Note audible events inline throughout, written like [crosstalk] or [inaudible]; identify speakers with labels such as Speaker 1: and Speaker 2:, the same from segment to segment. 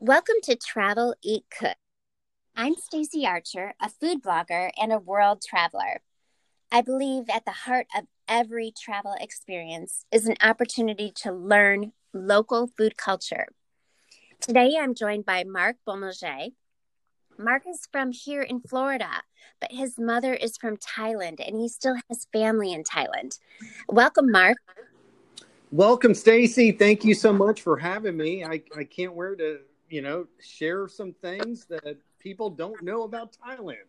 Speaker 1: Welcome to Travel Eat Cook. I'm Stacy Archer, a food blogger and a world traveler. I believe at the heart of every travel experience is an opportunity to learn local food culture. Today I'm joined by Mark Beaumager. Mark is from here in Florida, but his mother is from Thailand and he still has family in Thailand. Welcome, Mark.
Speaker 2: Welcome, Stacy. Thank you so much for having me. I, I can't wait to, you know, share some things that people don't know about Thailand.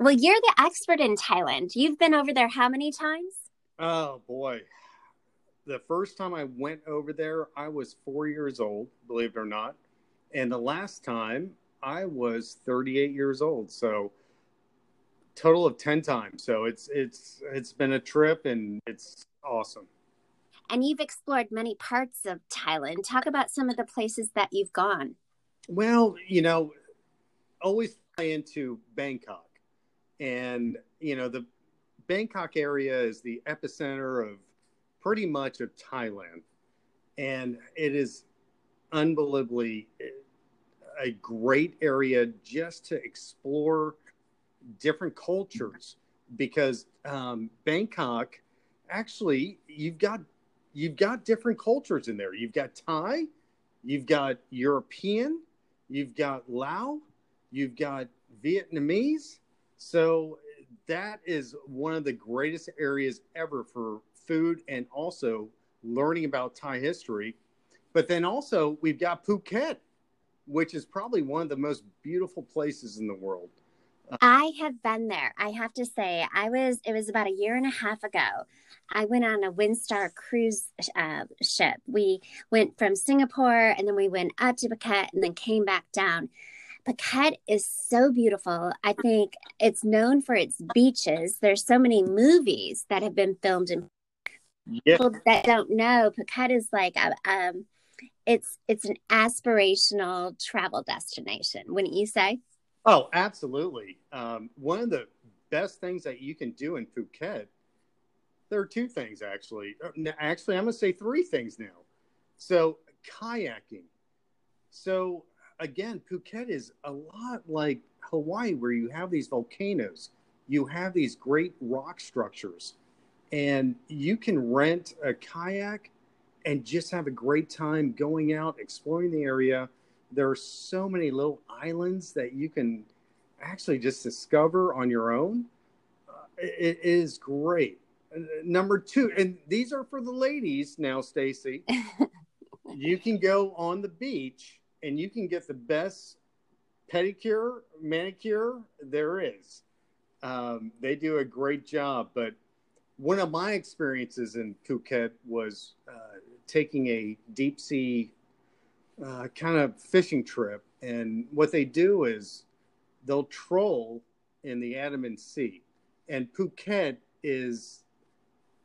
Speaker 1: Well, you're the expert in Thailand. You've been over there how many times?
Speaker 2: Oh, boy. The first time I went over there, I was four years old, believe it or not. And the last time I was 38 years old. So, total of 10 times. So, it's, it's, it's been a trip and it's awesome
Speaker 1: and you've explored many parts of Thailand. Talk about some of the places that you've gone.
Speaker 2: Well, you know, always fly into Bangkok, and you know the Bangkok area is the epicenter of pretty much of Thailand, and it is unbelievably a great area just to explore different cultures because um, Bangkok actually you've got you've got different cultures in there. You've got Thai, you've got European, you've got Lao, you've got Vietnamese. So that is one of the greatest areas ever for food and also learning about Thai history. But then also we've got Phuket, which is probably one of the most beautiful places in the world.
Speaker 1: I have been there. I have to say, I was, it was about a year and a half ago. I went on a Windstar cruise uh, ship. We went from Singapore and then we went up to Phuket and then came back down. Phuket is so beautiful. I think it's known for its beaches. There's so many movies that have been filmed in yeah. people that don't know. Phuket is like a, um, it's it's an aspirational travel destination. Wouldn't you say?
Speaker 2: Oh, absolutely. Um, one of the best things that you can do in Phuket, there are two things actually. Uh, actually, I'm going to say three things now. So, kayaking. So, again, Phuket is a lot like Hawaii, where you have these volcanoes, you have these great rock structures, and you can rent a kayak and just have a great time going out, exploring the area there are so many little islands that you can actually just discover on your own. Uh, it, it is great. Uh, number two, and these are for the ladies now, Stacy. [laughs] you can go on the beach and you can get the best pedicure, manicure there is. Um, they do a great job. But one of my experiences in Phuket was uh, taking a deep sea uh, kind of fishing trip, and what they do is they'll troll in the Andaman Sea, and Phuket is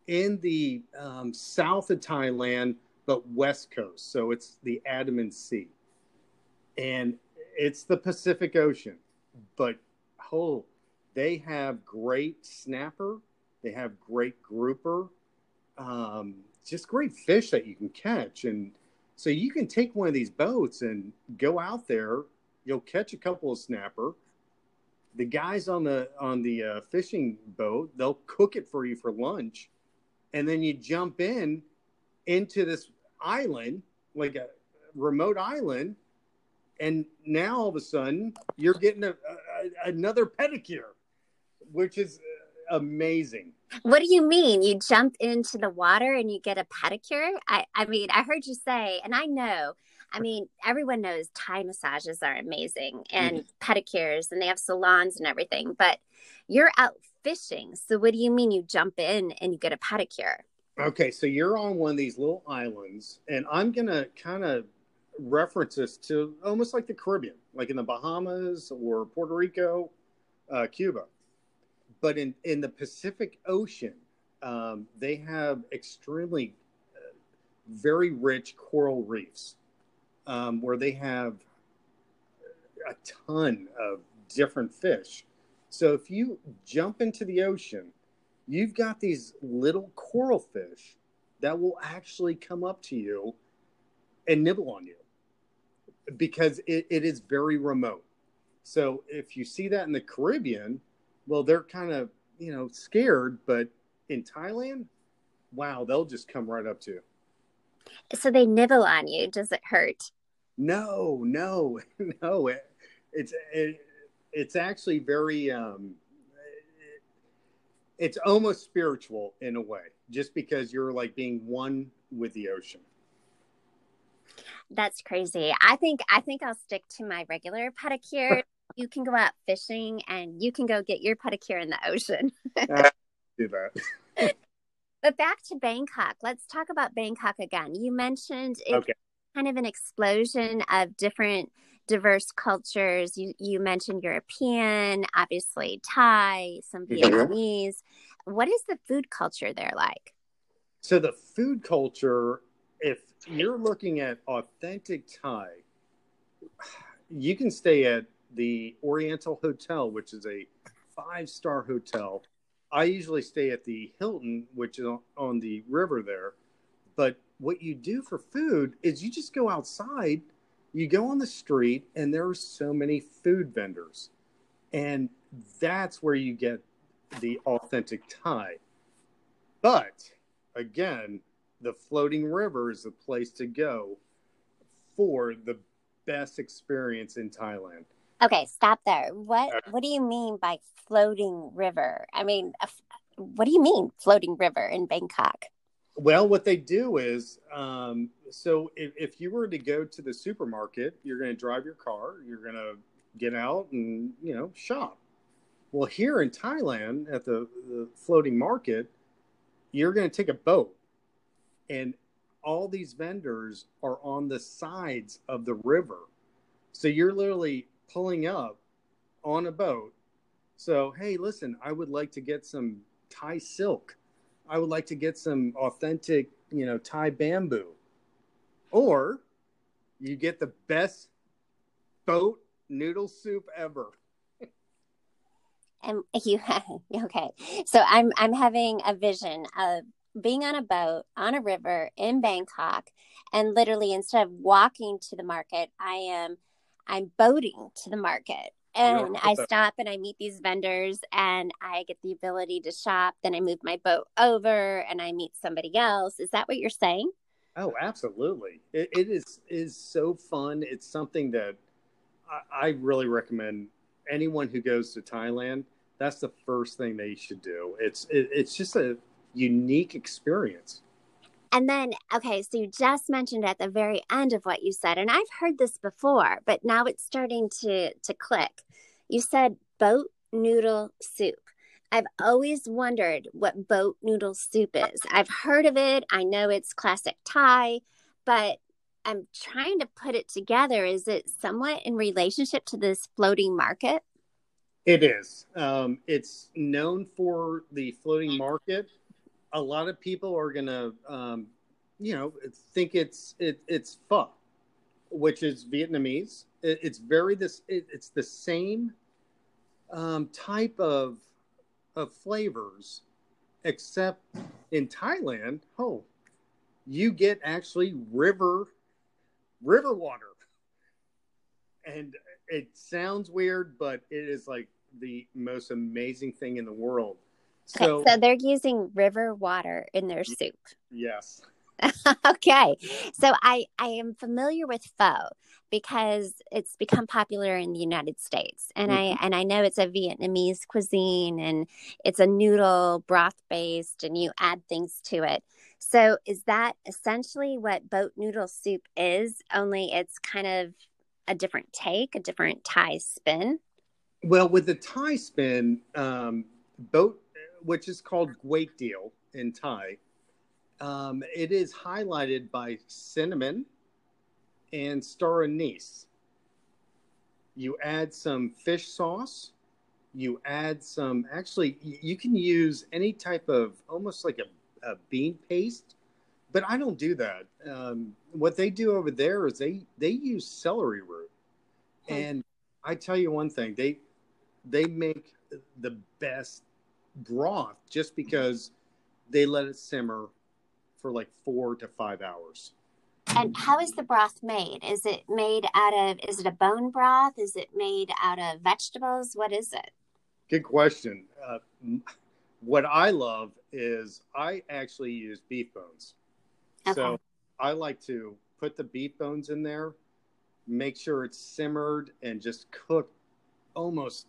Speaker 2: in the um, south of Thailand, but west coast, so it's the Andaman Sea, and it's the Pacific Ocean, but oh, they have great snapper, they have great grouper, um, just great fish that you can catch, and so you can take one of these boats and go out there. You'll catch a couple of snapper. The guys on the on the uh, fishing boat, they'll cook it for you for lunch, and then you jump in into this island, like a remote island, and now all of a sudden you're getting a, a, another pedicure, which is amazing.
Speaker 1: What do you mean? You jump into the water and you get a pedicure? I, I mean, I heard you say, and I know, I mean, everyone knows Thai massages are amazing and mm-hmm. pedicures and they have salons and everything, but you're out fishing. So what do you mean you jump in and you get a pedicure?
Speaker 2: Okay, so you're on one of these little islands, and I'm going to kind of reference this to almost like the Caribbean, like in the Bahamas or Puerto Rico, uh, Cuba but in in the Pacific Ocean, um, they have extremely uh, very rich coral reefs um, where they have a ton of different fish. So if you jump into the ocean, you've got these little coral fish that will actually come up to you and nibble on you. because it, it is very remote. So if you see that in the Caribbean, well, they're kind of you know scared, but in Thailand, wow, they'll just come right up to you.
Speaker 1: So they nibble on you. Does it hurt?
Speaker 2: No, no, [laughs] no. It, it's it, it's actually very um, it's almost spiritual in a way, just because you're like being one with the ocean.
Speaker 1: That's crazy. I think I think I'll stick to my regular pedicure. [laughs] you can go out fishing and you can go get your pedicure in the ocean. [laughs]
Speaker 2: Do that.
Speaker 1: but back to Bangkok. Let's talk about Bangkok again. You mentioned it's okay. kind of an explosion of different diverse cultures. You you mentioned European, obviously Thai, some mm-hmm. Vietnamese. Mm-hmm. What is the food culture there like?
Speaker 2: So the food culture, if you're looking at authentic Thai, you can stay at the Oriental Hotel, which is a five star hotel. I usually stay at the Hilton, which is on the river there. But what you do for food is you just go outside you go on the street and there are so many food vendors and that's where you get the authentic thai but again the floating river is the place to go for the best experience in thailand
Speaker 1: okay stop there what what do you mean by floating river i mean what do you mean floating river in bangkok
Speaker 2: well, what they do is, um, so if, if you were to go to the supermarket, you're going to drive your car, you're going to get out and you know shop. Well, here in Thailand at the, the floating market, you're going to take a boat, and all these vendors are on the sides of the river. So you're literally pulling up on a boat. So, hey, listen, I would like to get some Thai silk I would like to get some authentic, you know, Thai bamboo. Or you get the best boat noodle soup ever.
Speaker 1: and [laughs] you okay. So I'm I'm having a vision of being on a boat on a river in Bangkok and literally instead of walking to the market, I am I'm boating to the market and I stop and I meet these vendors and I get the ability to shop. Then I move my boat over and I meet somebody else. Is that what you're saying?
Speaker 2: Oh, absolutely. it, it is is so fun. It's something that I, I really recommend anyone who goes to Thailand. That's the first thing they should do. It's it, it's just a unique experience.
Speaker 1: And then, okay, so you just mentioned at the very end of what you said, and I've heard this before, but now it's starting to to click. You said boat noodle soup. I've always wondered what boat noodle soup is. I've heard of it. I know it's classic Thai, but I'm trying to put it together. Is it somewhat in relationship to this floating market?
Speaker 2: It is. Um, it's known for the floating market a lot of people are gonna, um, you know, think it's it, it's pho, which is Vietnamese. It, it's very this. It, it's the same um, type of of flavors, except in Thailand. Oh, you get actually river river water, and it sounds weird, but it is like the most amazing thing in the world
Speaker 1: so, okay, so they're using river water in their soup.
Speaker 2: Yes. [laughs]
Speaker 1: okay. So I I am familiar with pho because it's become popular in the United States. And mm-hmm. I and I know it's a Vietnamese cuisine and it's a noodle broth based and you add things to it. So is that essentially what boat noodle soup is? Only it's kind of a different take, a different Thai spin.
Speaker 2: Well, with the Thai spin, um, boat which is called Great Deal in Thai. Um, it is highlighted by cinnamon and star anise. You add some fish sauce. You add some, actually, you can use any type of almost like a, a bean paste, but I don't do that. Um, what they do over there is they, they use celery root. And I tell you one thing, they, they make the best broth just because they let it simmer for like four to five hours.
Speaker 1: And how is the broth made? Is it made out of, is it a bone broth? Is it made out of vegetables? What is it?
Speaker 2: Good question. Uh, what I love is I actually use beef bones. Okay. So I like to put the beef bones in there, make sure it's simmered and just cooked almost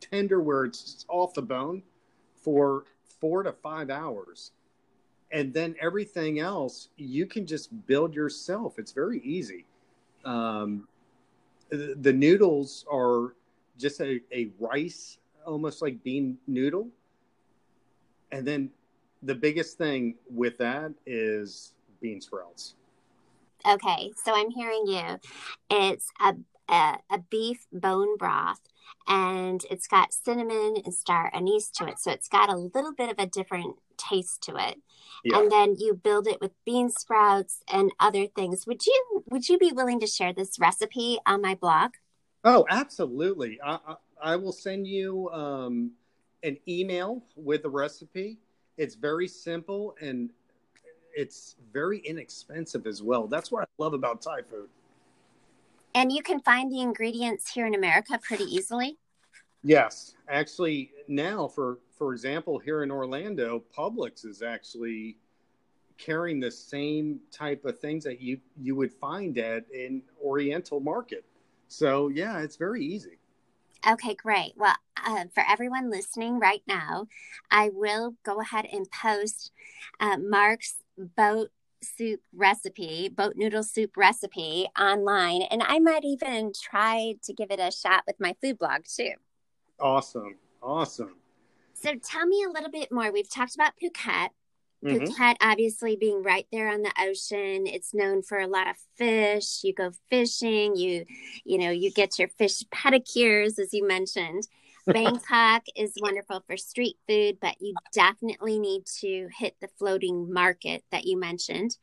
Speaker 2: tender where it's off the bone for four to five hours. And then everything else you can just build yourself. It's very easy. Um, the, the noodles are just a, a rice, almost like bean noodle. And then the biggest thing with that is bean sprouts.
Speaker 1: Okay, so I'm hearing you. It's a, a, a beef bone broth and it's got cinnamon and star anise to it. So it's got a little bit of a different taste to it. Yeah. And then you build it with bean sprouts and other things. Would you would you be willing to share this recipe on my blog?
Speaker 2: Oh, absolutely. I, I, I will send you um, an email with the recipe. It's very simple and it's very inexpensive as well. That's what I love about Thai food.
Speaker 1: And you can find the ingredients here in America pretty easily.
Speaker 2: Yes, actually, now for for example, here in Orlando, Publix is actually carrying the same type of things that you you would find at an Oriental market. So yeah, it's very easy.
Speaker 1: Okay, great. Well, uh, for everyone listening right now, I will go ahead and post uh, Mark's boat soup recipe, boat noodle soup recipe online. And I might even try to give it a shot with my food blog too.
Speaker 2: Awesome. Awesome.
Speaker 1: So tell me a little bit more. We've talked about Phuket. Mm-hmm. Phuket, obviously, being right there on the ocean, it's known for a lot of fish. You go fishing, you, you know, you get your fish pedicures, as you mentioned. Bangkok is wonderful for street food, but you definitely need to hit the floating market that you mentioned.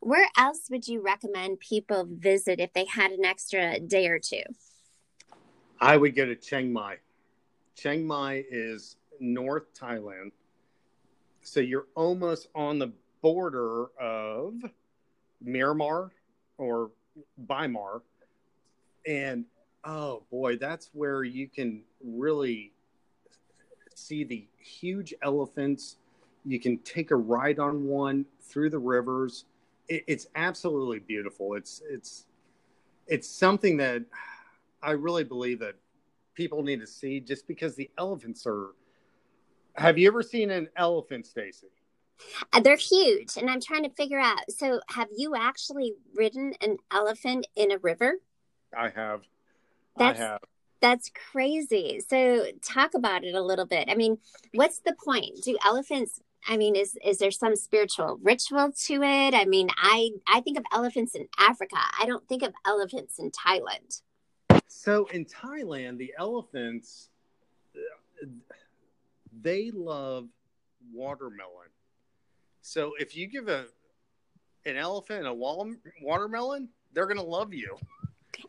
Speaker 1: Where else would you recommend people visit if they had an extra day or two?
Speaker 2: I would go to Chiang Mai. Chiang Mai is North Thailand. So you're almost on the border of Myanmar or Myanmar. And oh boy, that's where you can really see the huge elephants. You can take a ride on one through the rivers. It, it's absolutely beautiful. It's it's it's something that I really believe that people need to see just because the elephants are have you ever seen an elephant stacy
Speaker 1: uh, they're huge and i'm trying to figure out so have you actually ridden an elephant in a river
Speaker 2: i have
Speaker 1: that's,
Speaker 2: I have.
Speaker 1: That's crazy. So talk about it a little bit. I mean, what's the point? Do elephants I mean, is is there some spiritual ritual to it? I mean, I I think of elephants in Africa. I don't think of elephants in Thailand.
Speaker 2: So in Thailand, the elephants they love watermelon. So if you give a an elephant a watermelon, they're going to love you.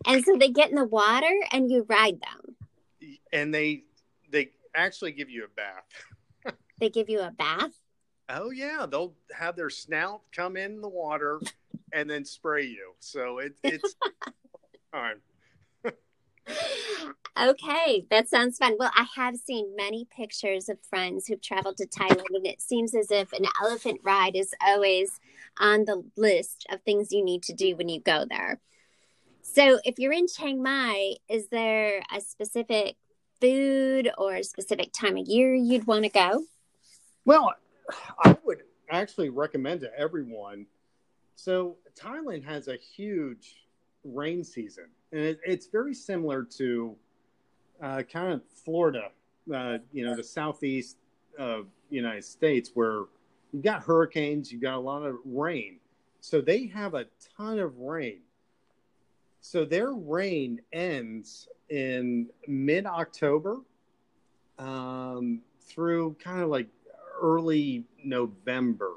Speaker 1: And so they get in the water and you ride them.
Speaker 2: And they they actually give you a bath. [laughs]
Speaker 1: they give you a bath?
Speaker 2: Oh yeah, they'll have their snout come in the water and then spray you. So it, it's [laughs] fine.
Speaker 1: okay, that sounds fun. Well, I have seen many pictures of friends who've traveled to Thailand, and it seems as if an elephant ride is always on the list of things you need to do when you go there. So, if you're in Chiang Mai, is there a specific food or a specific time of year you'd want to go?
Speaker 2: Well, I would actually recommend to everyone. So, Thailand has a huge rain season, and it, it's very similar to uh, kind of Florida, uh, you know, the southeast of United States, where you've got hurricanes, you've got a lot of rain. So, they have a ton of rain so their reign ends in mid October um, through kind of like early November.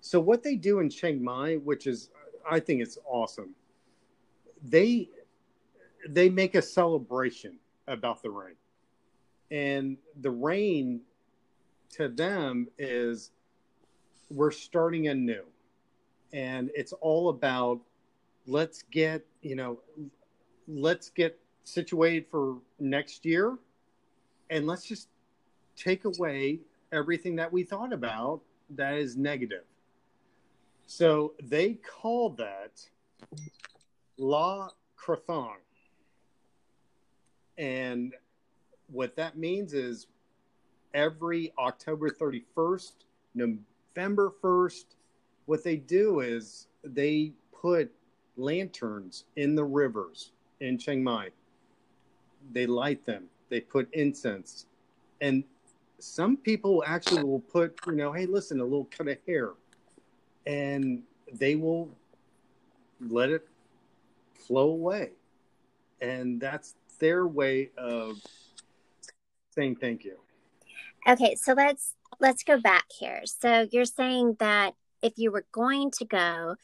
Speaker 2: So what they do in Chiang Mai, which is I think it's awesome, they they make a celebration about the rain. And the rain to them is we're starting anew. and it's all about let's get you know let's get situated for next year and let's just take away everything that we thought about that is negative so they call that Loy Krathong. And what that means is every October 31st, November 1st, what they do is they put lanterns in the rivers in Chiang Mai. They light them, they put incense. And some people actually will put, you know, hey, listen, a little cut of hair. And they will let it flow away. And that's their way of saying thank you.
Speaker 1: Okay, so let's let's go back here. So you're saying that if you were going to go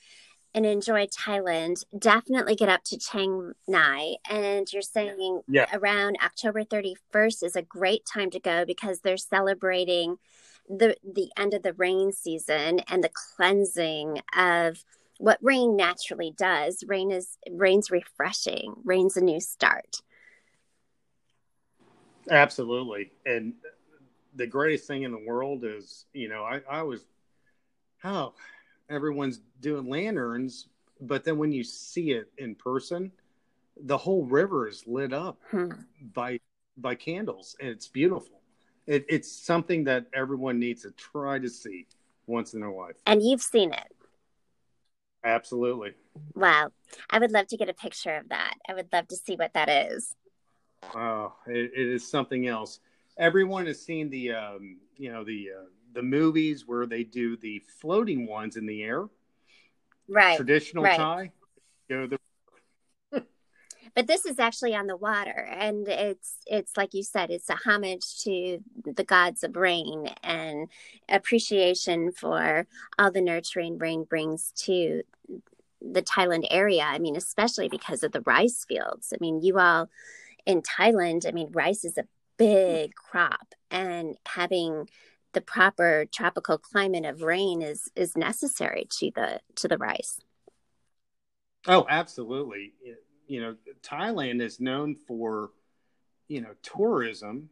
Speaker 1: and enjoy Thailand, definitely get up to Chiang Mai. And you're saying yeah. around October 31st is a great time to go because they're celebrating the the end of the rain season and the cleansing of what rain naturally does. Rain is rain's refreshing. Rain's a new start.
Speaker 2: Absolutely. And the greatest thing in the world is, you know, I, I was, oh, everyone's doing lanterns, but then when you see it in person, the whole river is lit up hmm. by by candles, and it's beautiful. It, it's something that everyone needs to try to see once in their life.
Speaker 1: And you've seen it.
Speaker 2: Absolutely.
Speaker 1: Wow. I would love to get a picture of that. I would love to see what that is.
Speaker 2: Oh, it, it is something else. Everyone has seen the, um, you know, the uh, the movies where they do the floating ones in the air.
Speaker 1: Right.
Speaker 2: Traditional
Speaker 1: right.
Speaker 2: Thai. Go the [laughs]
Speaker 1: but this is actually on the water and it's it's like you said it's a homage to the gods of rain and appreciation for all the nurturing rain brings to the Thailand area i mean especially because of the rice fields i mean you all in Thailand, I mean, rice is a big crop, and having the proper tropical climate of rain is is necessary to the to the rice.
Speaker 2: Oh, absolutely. You know, Thailand is known for you know tourism.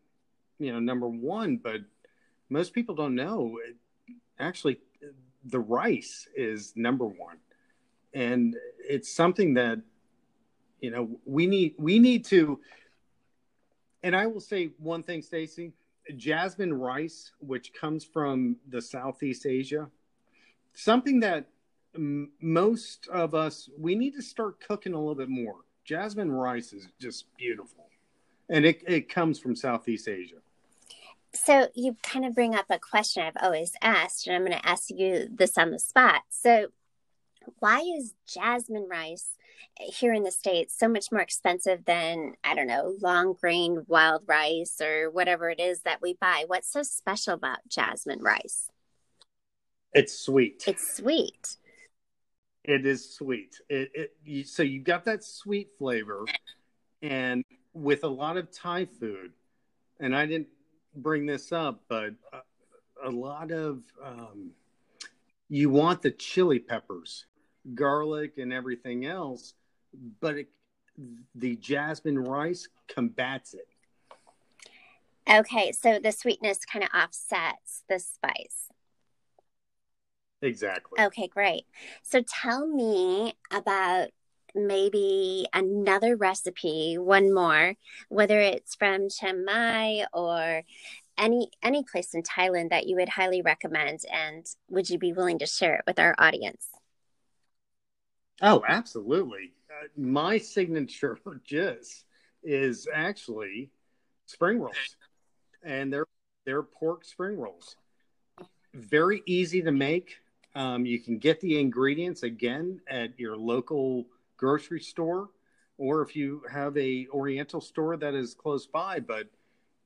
Speaker 2: You know, number one, but most people don't know. Actually, the rice is number one, and it's something that you know we need we need to and I will say one thing, Stacy. Jasmine rice, which comes from the Southeast Asia, something that m- most of us we need to start cooking a little bit more. Jasmine rice is just beautiful, and it it comes from Southeast Asia.
Speaker 1: So you kind of bring up a question I've always asked, and I'm going to ask you this on the spot. So, why is jasmine rice here in the states so much more expensive than i don't know long grain wild rice or whatever it is that we buy. What's so special about jasmine rice?
Speaker 2: It's sweet.
Speaker 1: It's sweet.
Speaker 2: It is sweet. It, it you, so you got that sweet flavor and with a lot of thai food and i didn't bring this up but a, a lot of um, you want the chili peppers garlic and everything else, but it, the jasmine rice combats it.
Speaker 1: Okay, so the sweetness kind of offsets the spice.
Speaker 2: Exactly.
Speaker 1: Okay, great. So tell me about maybe another recipe, one more, whether it's from Chiang Mai or any any place in Thailand that you would highly recommend and would you be willing to share it with our audience?
Speaker 2: Oh, absolutely. Uh, my signature [laughs] just is actually spring rolls, and they're they're pork spring rolls. Very easy to make. Um, you can get the ingredients again at your local grocery store, or if you have a Oriental store that is close by. But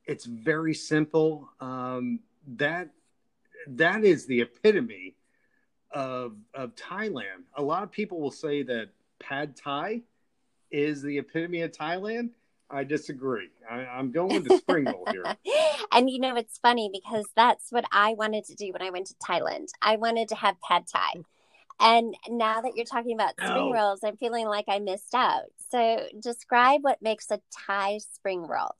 Speaker 2: it's very simple. Um, that that is the epitome of of Thailand. A lot of people will say that pad Thai is the epitome of Thailand. I disagree. I, am going to spring roll here. [laughs]
Speaker 1: and you know, it's funny because that's what I wanted to do when I went to Thailand. I wanted to have pad Thai. And now that you're talking about spring rolls, I'm feeling like I missed out. So describe what makes a Thai spring roll.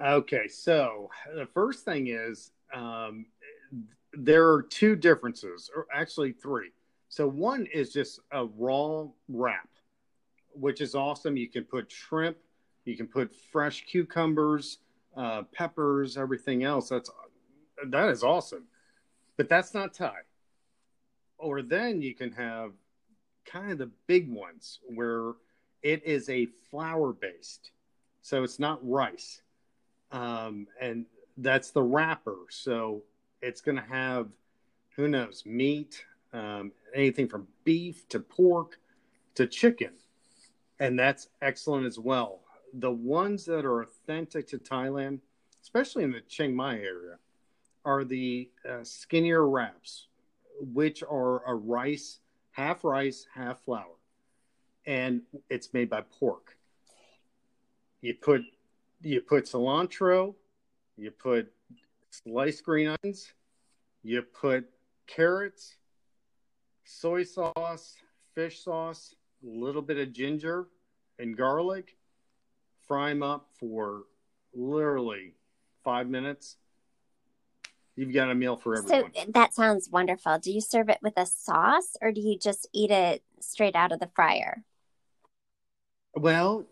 Speaker 2: Okay, so the first thing is um, there are two differences, or actually three. So one is just a raw wrap, which is awesome. You can put shrimp, you can put fresh cucumbers, uh, peppers, everything else. That's that is awesome, but that's not Thai. Or then you can have kind of the big ones where it is a flour based, so it's not rice um, and that's the wrapper. So it's going to have, who knows, meat, um, anything from beef to pork to chicken, and that's excellent as well. The ones that are authentic to Thailand, especially in the Chiang Mai area, are the uh, skinnier wraps, which are a rice, half rice, half flour, and it's made by pork. You put you put cilantro, you put sliced green onions, you put carrots, soy sauce, fish sauce, a little bit of ginger and garlic. Fry them up for literally five minutes. You've got a meal for everyone.
Speaker 1: So that sounds wonderful. Do you serve it with a sauce or do you just eat it straight out of the fryer?
Speaker 2: Well,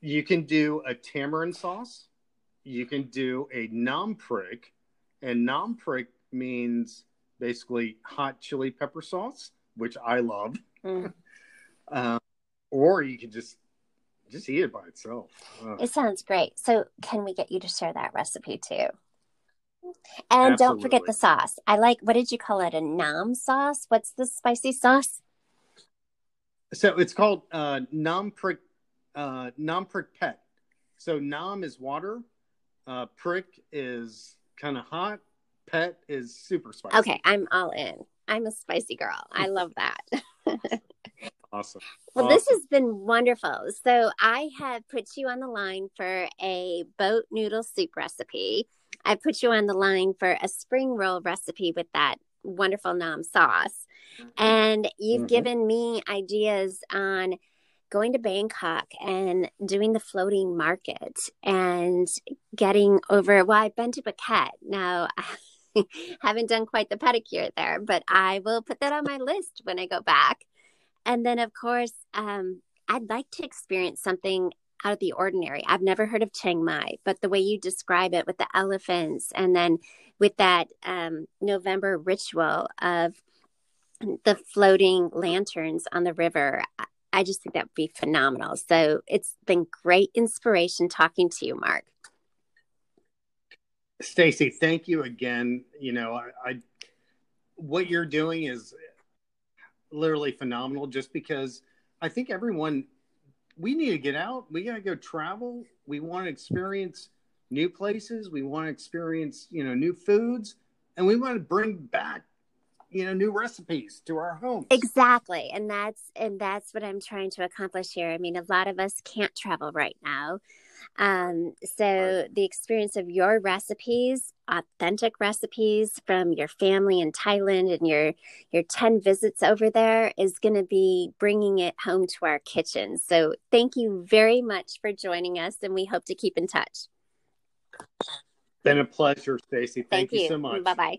Speaker 2: you can do a tamarind sauce. You can do a nam prik, and nam prik means basically hot chili pepper sauce, which I love.
Speaker 1: Mm. [laughs]
Speaker 2: Um, or you could just just eat it by itself. Uh,
Speaker 1: It sounds great. So can we get you to share that recipe too? And don't forget the sauce. I like what did you call it? A nam sauce? What's the spicy sauce?
Speaker 2: so it's called uh, nam prik uh, nam prik pet. So nam is water, uh, prik is kind of hot, pet is super spicy.
Speaker 1: Okay, I'm all in. I'm a spicy girl. I love [laughs] that.
Speaker 2: awesome.
Speaker 1: Well, this has been wonderful. So, I have put you on the line for a boat noodle soup recipe. I put you on the line for a spring roll recipe with that wonderful nam sauce. And you've
Speaker 2: Mhm.
Speaker 1: given me ideas on going to Bangkok and doing the floating market and getting over. Well, I've been to Phuket. Now, I [laughs] haven't done quite the pedicure there, but I will put that on my list when I go back. And then, of course, um, I'd like to experience something out of the ordinary. I've never heard of Chiang Mai, but the way you describe it with the elephants and then with that um, November ritual of the floating lanterns on the river, I- just think that would be phenomenal. So it's been great inspiration talking to you, Mark.
Speaker 2: Stacy, thank you again. You know, I, I what you're doing is literally phenomenal just because I think everyone we need to get out. We got to go travel. We want to experience new places. We want to experience, you know, new foods and we want to bring back, you know, new recipes to our homes.
Speaker 1: Exactly. And that's and that's what I'm trying to accomplish here. I mean, a lot of us can't travel right now. Um, so the experience of your recipes, authentic recipes from your family in Thailand and your your 10 visits over there is going to be bringing it home to our kitchen. So thank you very much for joining us and we hope to keep in touch.
Speaker 2: Been a pleasure, Stacy. Thank, you so much.
Speaker 1: Bye-bye.